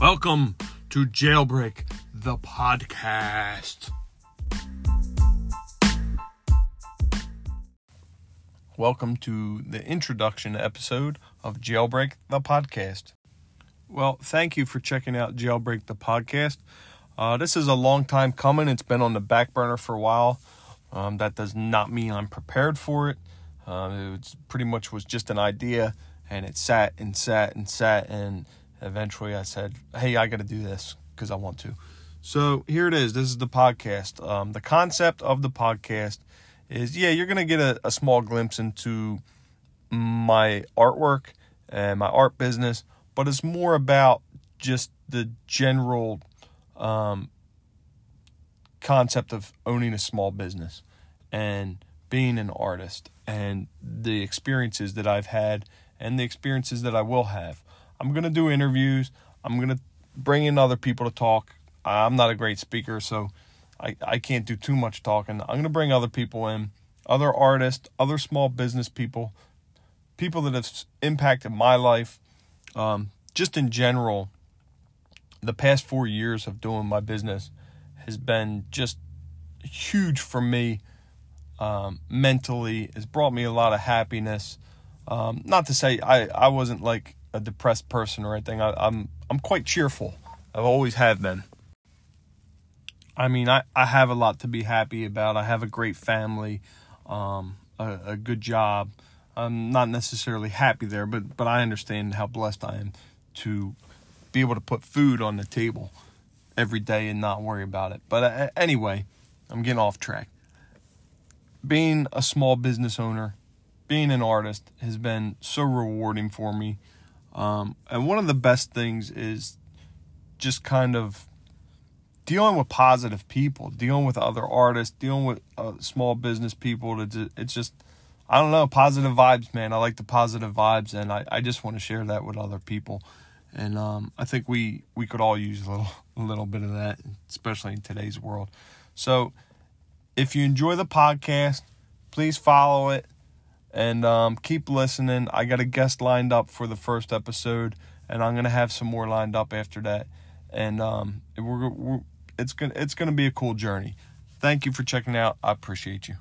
Welcome to Jailbreak, the podcast. Welcome to the introduction episode of Jailbreak, the podcast. Well, thank you for checking out Jailbreak, the podcast. Uh, this is a long time coming. It's been on the back burner for a while. Um, that does not mean I'm prepared for it. Uh, it pretty much was just an idea, and it sat and sat and sat, and eventually I said, "Hey, I got to do this because I want to." So here it is. This is the podcast. Um, the concept of the podcast is, yeah, you're gonna get a, a small glimpse into my artwork and my art business, but it's more about just the general um, concept of owning a small business and being an artist and the experiences that I've had and the experiences that I will have. I'm going to do interviews. I'm going to bring in other people to talk. I'm not a great speaker, so I, I can't do too much talking. I'm going to bring other people in, other artists, other small business people, people that have impacted my life. Um, just in general, the past four years of doing my business has been just huge for me um, mentally. It's brought me a lot of happiness. Um, not to say I, I wasn't like a depressed person or anything. I, I'm I'm quite cheerful. I've always have been. I mean, I, I have a lot to be happy about. I have a great family, um, a, a good job. I'm not necessarily happy there, but but I understand how blessed I am to be able to put food on the table every day and not worry about it. But uh, anyway, I'm getting off track. Being a small business owner, being an artist has been so rewarding for me. Um, and one of the best things is just kind of dealing with positive people, dealing with other artists, dealing with uh, small business people. It's just, I don't know, positive vibes, man. I like the positive vibes, and I, I just want to share that with other people and um, I think we we could all use a little a little bit of that, especially in today's world. So, if you enjoy the podcast, please follow it and um, keep listening. I got a guest lined up for the first episode, and I'm gonna have some more lined up after that. And um, we're, we're it's gonna it's gonna be a cool journey. Thank you for checking out. I appreciate you.